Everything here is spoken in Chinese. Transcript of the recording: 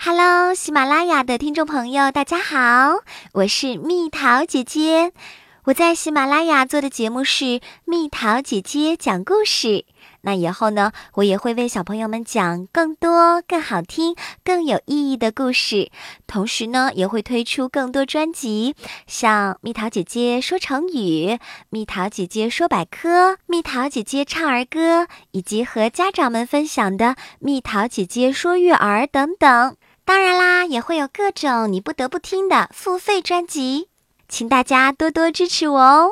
Hello，喜马拉雅的听众朋友，大家好，我是蜜桃姐姐。我在喜马拉雅做的节目是蜜桃姐姐讲故事。那以后呢，我也会为小朋友们讲更多、更好听、更有意义的故事。同时呢，也会推出更多专辑，像蜜桃姐姐说成语、蜜桃姐姐说百科、蜜桃姐姐唱儿歌，以及和家长们分享的蜜桃姐姐说育儿等等。当然啦，也会有各种你不得不听的付费专辑，请大家多多支持我哦。